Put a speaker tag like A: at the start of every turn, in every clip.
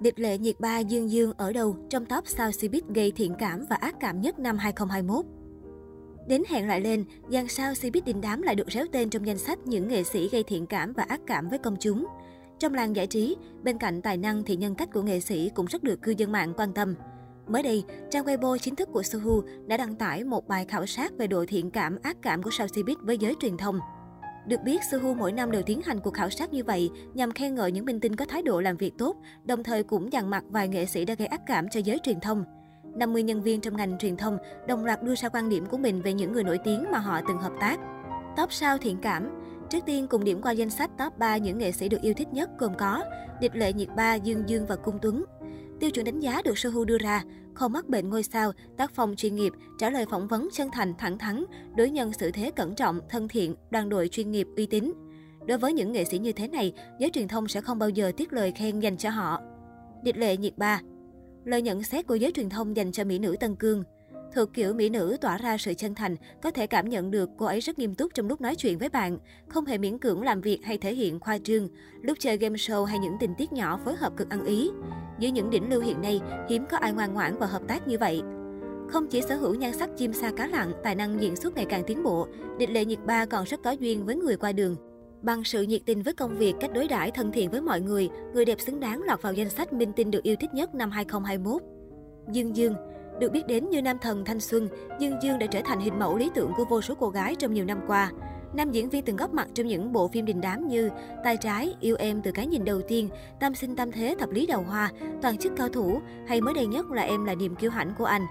A: Điệp lệ nhiệt ba Dương Dương ở đâu trong top sao Cbiz gây thiện cảm và ác cảm nhất năm 2021? Đến hẹn lại lên, dàn sao Cbiz đình đám lại được réo tên trong danh sách những nghệ sĩ gây thiện cảm và ác cảm với công chúng. Trong làng giải trí, bên cạnh tài năng thì nhân cách của nghệ sĩ cũng rất được cư dân mạng quan tâm. Mới đây, trang Weibo chính thức của Suhu đã đăng tải một bài khảo sát về độ thiện cảm, ác cảm của sao Cbiz với giới truyền thông. Được biết, Suhu mỗi năm đều tiến hành cuộc khảo sát như vậy nhằm khen ngợi những minh tinh có thái độ làm việc tốt, đồng thời cũng dằn mặt vài nghệ sĩ đã gây ác cảm cho giới truyền thông. 50 nhân viên trong ngành truyền thông đồng loạt đưa ra quan điểm của mình về những người nổi tiếng mà họ từng hợp tác. Top sao thiện cảm Trước tiên cùng điểm qua danh sách top 3 những nghệ sĩ được yêu thích nhất gồm có Địch Lệ Nhiệt Ba, Dương Dương và Cung Tuấn. Tiêu chuẩn đánh giá được Sohu đưa ra, không mắc bệnh ngôi sao, tác phong chuyên nghiệp, trả lời phỏng vấn chân thành, thẳng thắn, đối nhân xử thế cẩn trọng, thân thiện, đoàn đội chuyên nghiệp, uy tín. Đối với những nghệ sĩ như thế này, giới truyền thông sẽ không bao giờ tiếc lời khen dành cho họ. Địch lệ nhiệt ba Lời nhận xét của giới truyền thông dành cho mỹ nữ Tân Cương Thuộc kiểu mỹ nữ tỏa ra sự chân thành, có thể cảm nhận được cô ấy rất nghiêm túc trong lúc nói chuyện với bạn, không hề miễn cưỡng làm việc hay thể hiện khoa trương, lúc chơi game show hay những tình tiết nhỏ phối hợp cực ăn ý. Dưới những đỉnh lưu hiện nay, hiếm có ai ngoan ngoãn và hợp tác như vậy. Không chỉ sở hữu nhan sắc chim sa cá lặng, tài năng diễn xuất ngày càng tiến bộ, địch lệ nhiệt ba còn rất có duyên với người qua đường. Bằng sự nhiệt tình với công việc, cách đối đãi thân thiện với mọi người, người đẹp xứng đáng lọt vào danh sách minh tinh được yêu thích nhất năm 2021. Dương Dương được biết đến như nam thần thanh xuân, Dương Dương đã trở thành hình mẫu lý tưởng của vô số cô gái trong nhiều năm qua. Nam diễn viên từng góp mặt trong những bộ phim đình đám như Tay trái, Yêu em từ cái nhìn đầu tiên, Tam sinh tam thế thập lý đầu hoa, Toàn chức cao thủ hay mới đây nhất là Em là niềm kiêu hãnh của anh.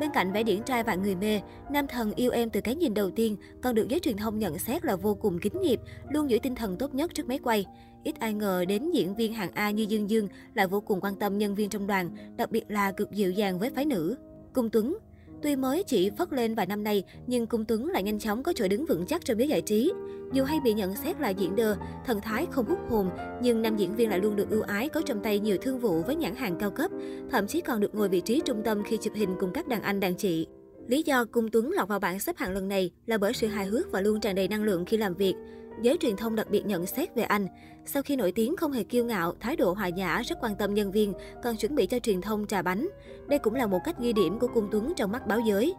A: Bên cạnh vẻ điển trai vạn người mê, nam thần yêu em từ cái nhìn đầu tiên còn được giới truyền thông nhận xét là vô cùng kính nghiệp, luôn giữ tinh thần tốt nhất trước máy quay. Ít ai ngờ đến diễn viên hạng A như Dương Dương lại vô cùng quan tâm nhân viên trong đoàn, đặc biệt là cực dịu dàng với phái nữ. Cung Tuấn Tuy mới chỉ phất lên vài năm nay, nhưng Cung Tuấn lại nhanh chóng có chỗ đứng vững chắc trong giới giải trí. Dù hay bị nhận xét là diễn đơ, thần thái không hút hồn, nhưng nam diễn viên lại luôn được ưu ái có trong tay nhiều thương vụ với nhãn hàng cao cấp, thậm chí còn được ngồi vị trí trung tâm khi chụp hình cùng các đàn anh đàn chị. Lý do Cung Tuấn lọt vào bảng xếp hạng lần này là bởi sự hài hước và luôn tràn đầy năng lượng khi làm việc. Giới truyền thông đặc biệt nhận xét về anh. Sau khi nổi tiếng không hề kiêu ngạo, thái độ hòa nhã, rất quan tâm nhân viên, còn chuẩn bị cho truyền thông trà bánh. Đây cũng là một cách ghi điểm của Cung Tuấn trong mắt báo giới.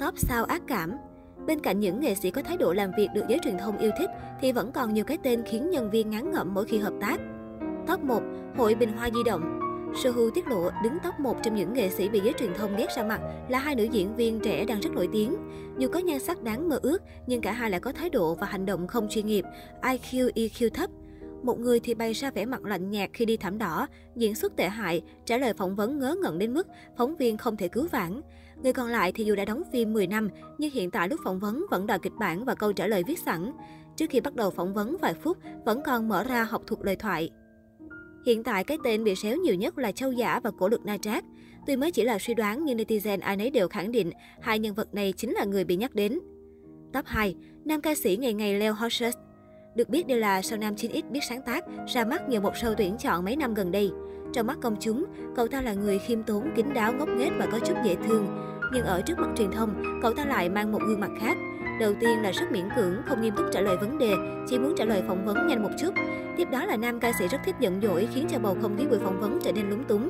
A: Top sao ác cảm Bên cạnh những nghệ sĩ có thái độ làm việc được giới truyền thông yêu thích, thì vẫn còn nhiều cái tên khiến nhân viên ngán ngẩm mỗi khi hợp tác. Top 1. Hội Bình Hoa Di động Sohu tiết lộ đứng top 1 trong những nghệ sĩ bị giới truyền thông ghét ra mặt là hai nữ diễn viên trẻ đang rất nổi tiếng. Dù có nhan sắc đáng mơ ước, nhưng cả hai lại có thái độ và hành động không chuyên nghiệp, IQ, EQ thấp. Một người thì bày ra vẻ mặt lạnh nhạt khi đi thảm đỏ, diễn xuất tệ hại, trả lời phỏng vấn ngớ ngẩn đến mức phóng viên không thể cứu vãn. Người còn lại thì dù đã đóng phim 10 năm, nhưng hiện tại lúc phỏng vấn vẫn đòi kịch bản và câu trả lời viết sẵn. Trước khi bắt đầu phỏng vấn vài phút, vẫn còn mở ra học thuộc lời thoại. Hiện tại cái tên bị xéo nhiều nhất là Châu Giả và Cổ Lực Na Trác. Tuy mới chỉ là suy đoán nhưng netizen ai nấy đều khẳng định hai nhân vật này chính là người bị nhắc đến. Top 2. Nam ca sĩ ngày ngày Leo Horses Được biết đây là sao nam 9X biết sáng tác, ra mắt nhờ một show tuyển chọn mấy năm gần đây. Trong mắt công chúng, cậu ta là người khiêm tốn, kín đáo, ngốc nghếch và có chút dễ thương. Nhưng ở trước mặt truyền thông, cậu ta lại mang một gương mặt khác. Đầu tiên là rất miễn cưỡng, không nghiêm túc trả lời vấn đề, chỉ muốn trả lời phỏng vấn nhanh một chút. Tiếp đó là nam ca sĩ rất thích giận dỗi khiến cho bầu không khí buổi phỏng vấn trở nên lúng túng.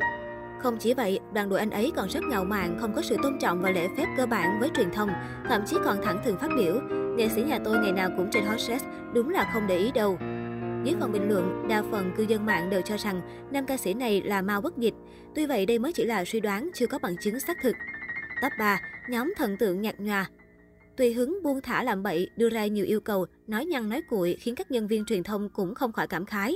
A: Không chỉ vậy, đoàn đội anh ấy còn rất ngạo mạn, không có sự tôn trọng và lễ phép cơ bản với truyền thông, thậm chí còn thẳng thừng phát biểu. Nghệ sĩ nhà tôi ngày nào cũng trên hot search, đúng là không để ý đâu. Dưới phần bình luận, đa phần cư dân mạng đều cho rằng nam ca sĩ này là mau bất dịch. Tuy vậy đây mới chỉ là suy đoán, chưa có bằng chứng xác thực. Top 3. Nhóm thần tượng nhạt nhòa Tùy hứng buông thả làm bậy, đưa ra nhiều yêu cầu, nói nhăn nói cuội khiến các nhân viên truyền thông cũng không khỏi cảm khái.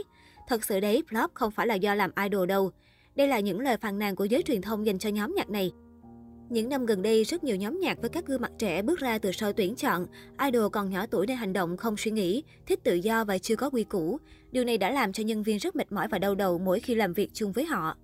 A: Thật sự đấy, flop không phải là do làm idol đâu. Đây là những lời phàn nàn của giới truyền thông dành cho nhóm nhạc này. Những năm gần đây, rất nhiều nhóm nhạc với các gương mặt trẻ bước ra từ sau tuyển chọn. Idol còn nhỏ tuổi nên hành động không suy nghĩ, thích tự do và chưa có quy củ. Điều này đã làm cho nhân viên rất mệt mỏi và đau đầu mỗi khi làm việc chung với họ.